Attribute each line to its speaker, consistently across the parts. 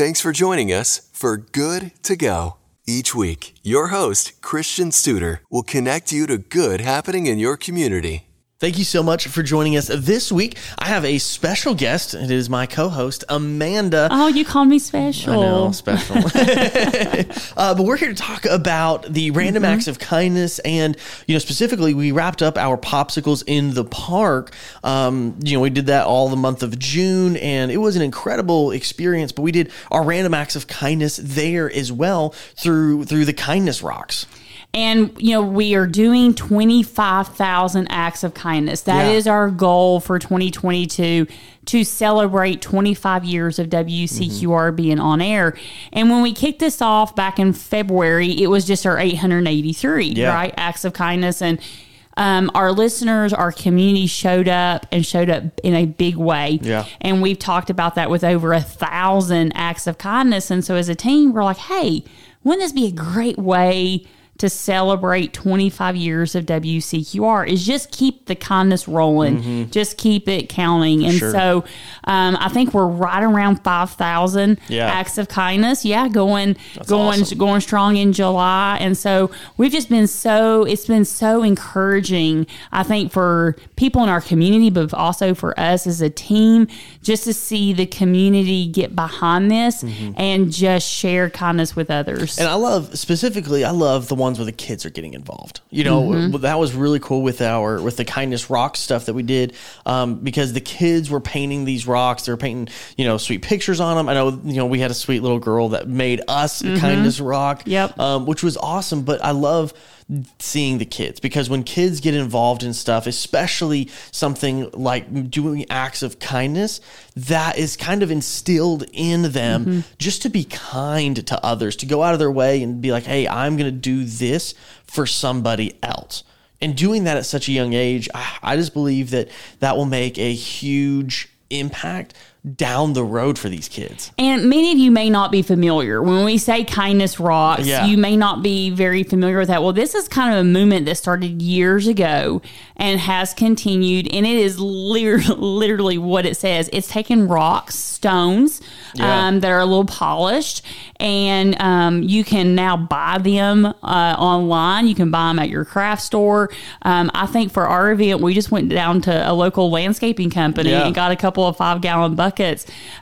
Speaker 1: Thanks for joining us for Good to Go. Each week, your host, Christian Studer, will connect you to good happening in your community.
Speaker 2: Thank you so much for joining us this week. I have a special guest. It is my co-host Amanda.
Speaker 3: Oh, you called me special.
Speaker 2: I know, special. uh, but we're here to talk about the random
Speaker 3: Mm-hmm.
Speaker 2: acts of kindness, and you know, specifically, we wrapped up our popsicles in the park. Um, you know, we did that all the month of June, and it was an incredible experience. But we did our random acts of kindness there as well through through the kindness rocks.
Speaker 3: And you know, we are doing 25,000 acts of kindness. That is
Speaker 2: Yeah.
Speaker 3: our goal for 2022 to celebrate 25 years of WCQR being on air. And when we kicked this off back in February, it was just our 883,
Speaker 2: Yeah.
Speaker 3: right? Acts of kindness and um, our listeners, our community showed up and showed up in a big way.
Speaker 2: Yeah.
Speaker 3: And we've talked about that with over a thousand acts of kindness. And so as a team, we're like, hey, wouldn't this be a great way to celebrate 25 years of WCQR is just keep the kindness rolling, just keep it counting. And
Speaker 2: Mm-hmm. Sure.
Speaker 3: so um, I think we're right around 5,000
Speaker 2: Yeah.
Speaker 3: acts of kindness. Yeah, going going
Speaker 2: awesome.
Speaker 3: going strong in July. And so we've just been so it's been so encouraging, I think, for people in our community, but also for us as a team, just to see the community get behind this and just share kindness with others.
Speaker 2: And I love specifically, I love the ones where the kids are getting involved. You know,
Speaker 3: Mm-hmm.
Speaker 2: that was really cool with our with the kindness rock stuff that we did, um, because the kids were painting these rocks. They were painting, you know, sweet pictures on them. I know, you know, we had a sweet little girl that made us a kindness rock.
Speaker 3: Mm-hmm. Yep.
Speaker 2: um, which was awesome. But I love seeing the kids because when kids get involved in stuff, especially something like doing acts of kindness, that is kind of instilled in them
Speaker 3: Mm-hmm.
Speaker 2: just to be kind to others, to go out of their way and be like, hey, I'm going to do this for somebody else. And doing that at such a young age, I, I just believe that that will make a huge impact down the road for these kids.
Speaker 3: And many of you may not be familiar. When we say kindness rocks,
Speaker 2: Yeah.
Speaker 3: you may not be very familiar with that. Well, this is kind of a movement that started years ago and has continued. And it is literally, literally what it says it's taking rocks, stones
Speaker 2: Yeah.
Speaker 3: um, that are a little polished, and um, you can now buy them uh, online. You can buy them at your craft store. Um, I think for our event, we just went down to a local landscaping company
Speaker 2: Yeah.
Speaker 3: and got a couple of five gallon buckets.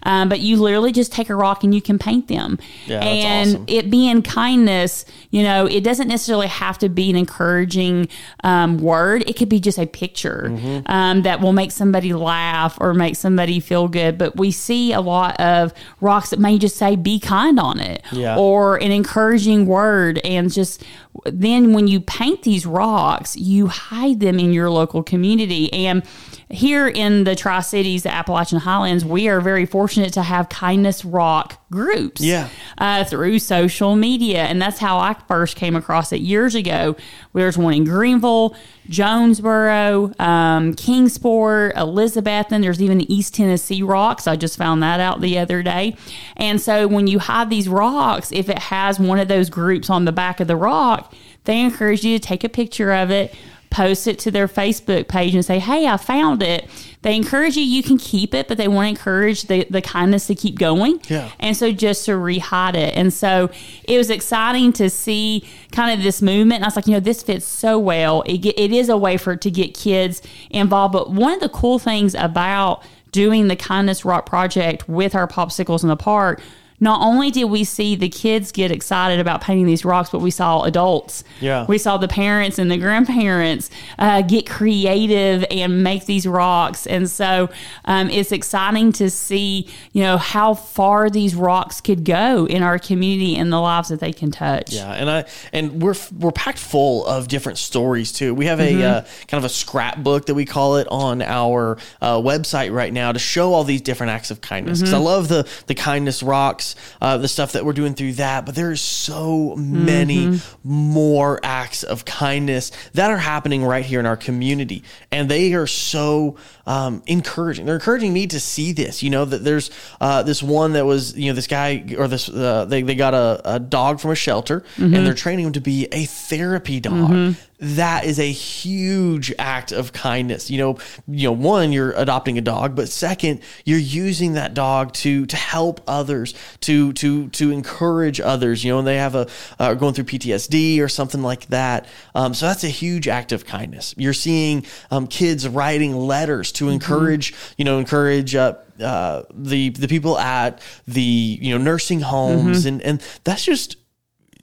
Speaker 3: Um, but you literally just take a rock and you can paint them.
Speaker 2: Yeah,
Speaker 3: and
Speaker 2: awesome.
Speaker 3: it being kindness, you know, it doesn't necessarily have to be an encouraging um, word. It could be just a picture
Speaker 2: Mm-hmm.
Speaker 3: um, that will make somebody laugh or make somebody feel good. But we see a lot of rocks that may just say "be kind" on it,
Speaker 2: Yeah.
Speaker 3: or an encouraging word, and just then when you paint these rocks, you hide them in your local community and. Here in the Tri Cities, the Appalachian Highlands, we are very fortunate to have kindness rock groups
Speaker 2: Yeah.
Speaker 3: uh, through social media. And that's how I first came across it years ago. There's one in Greeneville, Jonesborough, um, Kingsport, Elizabeth, and there's even East Tennessee rocks. I just found that out the other day. And so when you hide these rocks, if it has one of those groups on the back of the rock, they encourage you to take a picture of it post it to their Facebook page and say, Hey, I found it. They encourage you, you can keep it, but they want to encourage the, the kindness to keep going.
Speaker 2: Yeah.
Speaker 3: And so just to rehide it. And so it was exciting to see kind of this movement. And I was like, you know, this fits so well. It, get, it is a way for to get kids involved. But one of the cool things about doing the Kindness Rock Project with our popsicles in the park not only did we see the kids get excited about painting these rocks, but we saw adults.
Speaker 2: Yeah.
Speaker 3: We saw the parents and the grandparents uh, get creative and make these rocks. And so um, it's exciting to see, you know, how far these rocks could go in our community and the lives that they can touch.
Speaker 2: Yeah, and I and we're we're packed full of different stories too. We have a
Speaker 3: Mm-hmm.
Speaker 2: uh, kind of a scrapbook that we call it on our uh, website right now to show all these different acts of kindness. Because
Speaker 3: Mm-hmm.
Speaker 2: I love the the kindness rocks, uh, the stuff that we're doing through that. But there's so many
Speaker 3: Mm-hmm.
Speaker 2: more acts of kindness that are happening right here in our community, and they are so um, encouraging. They're encouraging me to see this. You know that there's uh, this one that was you know this guy or this uh, they they got a, a dog from a shelter and they're training him to be a therapy dog. That is a huge act of kindness. You know, you know, one, you're adopting a dog, but second, you're using that dog to to help others, to to to encourage others. You know, and they have a uh, going through PTSD or something like that. Um, so that's a huge act of kindness. You're seeing um, kids writing letters to encourage, you know, encourage. Uh, uh, the the people at the you know nursing homes and and that's just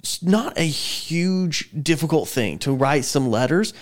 Speaker 2: it's not a huge difficult thing to write some letters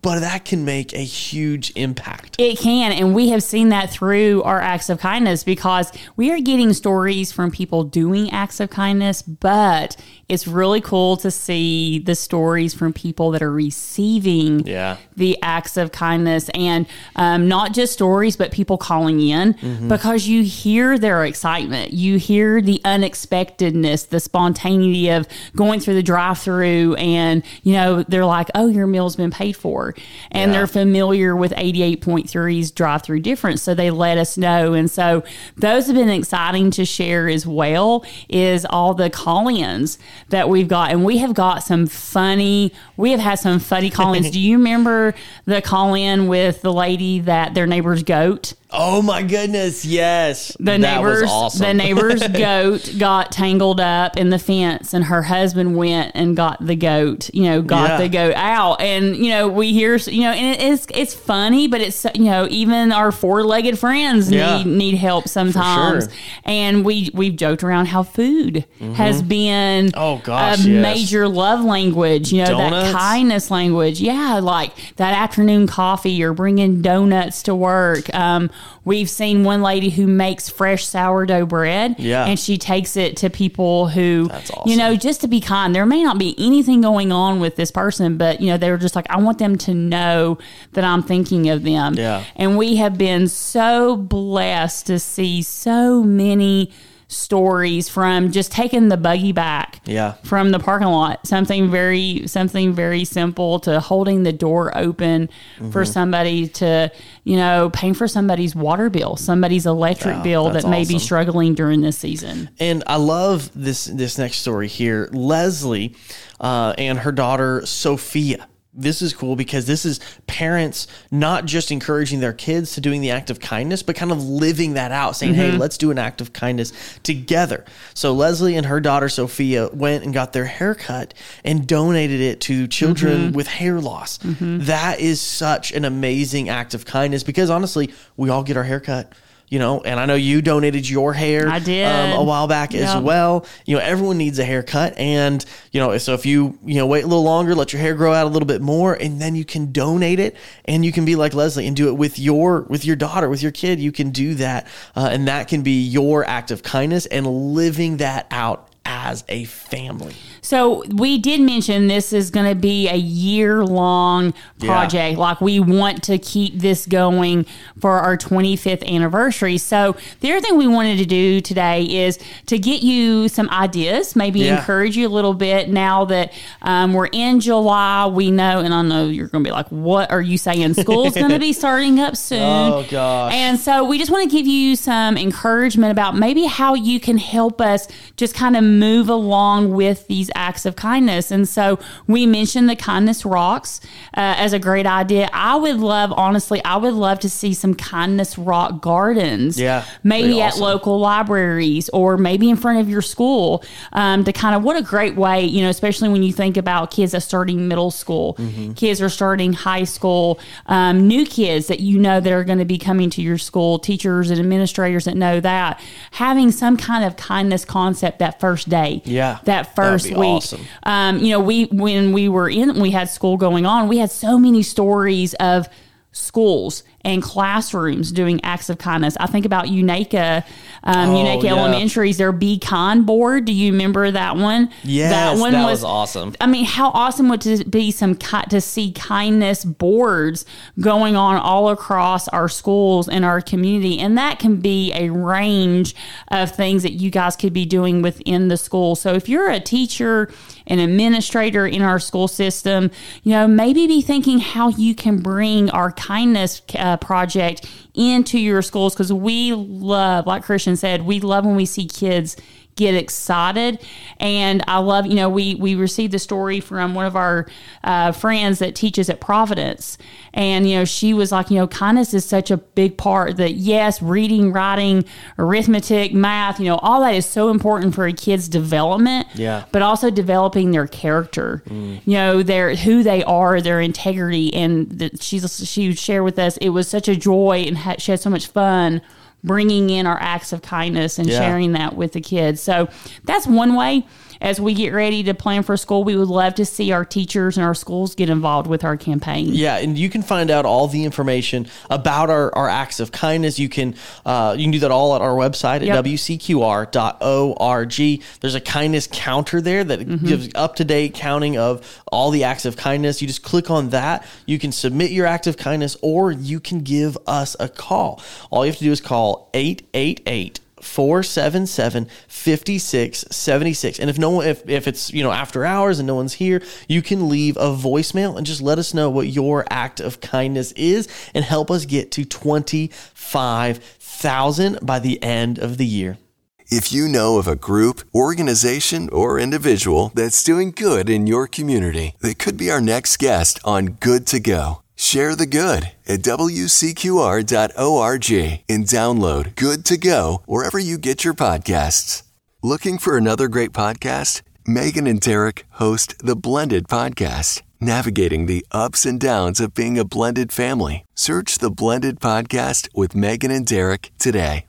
Speaker 2: but that can make a huge impact.
Speaker 3: It can, and we have seen that through our acts of kindness because we are getting stories from people doing acts of kindness, but it's really cool to see the stories from people that are receiving
Speaker 2: Yeah.
Speaker 3: the acts of kindness and um, not just stories, but people calling in
Speaker 2: Mm-hmm.
Speaker 3: because you hear their excitement. You hear the unexpectedness, the spontaneity of going through the drive through and, you know, they're like, oh, your meal's been paid for. And
Speaker 2: Yeah.
Speaker 3: they're familiar with 88.3's drive through difference. So they let us know. And so those have been exciting to share as well is all the call-ins that we've got. And we have got some funny, we have had some funny call-ins. Do you remember the call-in with the lady that their neighbor's goat?
Speaker 2: Oh my goodness yes
Speaker 3: The
Speaker 2: that was
Speaker 3: neighbor's
Speaker 2: awesome
Speaker 3: the neighbor's goat got tangled up in the fence and her husband went and got the goat, you know, got
Speaker 2: Yeah.
Speaker 3: the goat out. And you know, we hear you know, and it is it's funny, but it's you know, even our four-legged friends
Speaker 2: Yeah.
Speaker 3: need need help sometimes.
Speaker 2: sure.
Speaker 3: And we we've joked around how food has been
Speaker 2: Mm-hmm. Oh, gosh,
Speaker 3: a
Speaker 2: yes.
Speaker 3: major love language, you know,
Speaker 2: Donuts?
Speaker 3: that kindness language. Yeah, like that afternoon coffee or bringing donuts to work. Um, we've seen one lady who makes fresh sourdough bread,
Speaker 2: Yeah.
Speaker 3: and she takes it to people who,
Speaker 2: That's
Speaker 3: you know, just to be kind. There may not be anything going on with this person, but you know, they were just like, I want them to know that I'm thinking of them.
Speaker 2: Yeah.
Speaker 3: And we have been so blessed to see so many stories from just taking the buggy back
Speaker 2: Yeah.
Speaker 3: from the parking lot something very something very simple to holding the door open for
Speaker 2: Mm-hmm.
Speaker 3: somebody to you know paying for somebody's water bill somebody's electric
Speaker 2: Wow,
Speaker 3: bill that may be struggling during this season
Speaker 2: And I love this this next story here. Leslie uh, and her daughter Sophia. This is cool because this is parents not just encouraging their kids to doing the act of kindness, but kind of living that out, saying, "Hey, mm-hmm. let's do an act of kindness together." So Leslie and her daughter Sophia went and got their hair cut and donated it to children mm-hmm. with hair loss. Mm-hmm. That is such an amazing act of kindness because honestly, we all get our hair cut. You know, and I know you donated your hair
Speaker 3: I did.
Speaker 2: um, a while back as well. You know, everyone needs a haircut, and you know, so if you you know wait a little longer, let your hair grow out a little bit more, and then you can donate it, and you can be like Leslie and do it with your with your daughter, with your kid. You can do that, uh, and that can be your act of kindness and living that out as a family.
Speaker 3: So we did mention this is going to be a year long project. Like we want to keep this going for our 25th anniversary. So the other thing we wanted to do today is to get you some ideas, maybe
Speaker 2: Yeah.
Speaker 3: encourage you a little bit now that um, we're in July. We know, and I know you're going to be like, what are you saying? School's going to be starting up soon.
Speaker 2: Oh, gosh.
Speaker 3: And so we just want to give you some encouragement about maybe how you can help us just kind of move along with these acts of kindness. And so we mentioned the kindness rocks uh, as a great idea. I would love, honestly, I would love to see some kindness rock gardens.
Speaker 2: Yeah,
Speaker 3: Maybe
Speaker 2: be
Speaker 3: at local libraries or maybe in front of your school um, to kind of what a great way, you know, especially when you think about kids that starting middle school,
Speaker 2: Mm-hmm.
Speaker 3: kids are starting high school, um, new kids that you know that are going to be coming to your school, teachers and administrators that know that, having some kind of kindness concept that first day.
Speaker 2: Yeah,
Speaker 3: That
Speaker 2: that
Speaker 3: first
Speaker 2: be
Speaker 3: week.
Speaker 2: awesome.
Speaker 3: Um, you know, we when we were in we had school going on, we had so many stories of schools and classrooms doing acts of kindness. I think about Unaka, um,
Speaker 2: Oh,
Speaker 3: Unaka
Speaker 2: yeah.
Speaker 3: Elementary's their Be Kind board. Do you remember that one?
Speaker 2: Yes, that one was awesome.
Speaker 3: I mean, how awesome would it be some ki- to see kindness boards going on all across our schools and our community, and that can be a range of things that you guys could be doing within the school. So if you're a teacher, an administrator in our school system, you know, maybe be thinking how you can bring our kindness uh, project into your schools because we love, like Christian said, we love when we see kids get excited. And I love, you know, we we received a story from one of our uh, friends that teaches at Providence, and you know, she was like, you know, kindness is such a big part that yes, reading, writing, arithmetic, math, you know, all that is so important for a kid's development.
Speaker 2: Yeah.
Speaker 3: But also developing their character,
Speaker 2: Mm.
Speaker 3: you know, their who they are, their integrity, and that she's she shared with us. It was such a joy, and had, she had so much fun bringing in our acts of kindness and
Speaker 2: Yeah.
Speaker 3: sharing that with the kids. So that's one way. As we get ready to plan for school, we would love to see our teachers and our schools get involved with our campaign.
Speaker 2: Yeah, and you can find out all the information about our, our acts of kindness. You can uh, you can do that all at our website at
Speaker 3: Yep.
Speaker 2: wcqr.org. There's a kindness counter there that
Speaker 3: Mm-hmm.
Speaker 2: gives up to date counting of all the acts of kindness. You just click on that. You can submit your act of kindness, or you can give us a call. All you have to do is call 888 477 5676 and if no one if, if it's you know after hours and no one's here you can leave a voicemail and just let us know what your act of kindness is and help us get to 25000 by the end of the year
Speaker 1: If you know of a group, organization, or individual that's doing good in your community, they could be our next guest on Good to Go. Share the good at wcqr.org and download Good to Go wherever you get your podcasts. Looking for another great podcast? Megan and Derek host the Blended Podcast, navigating the ups and downs of being a blended family. Search the Blended Podcast with Megan and Derek today.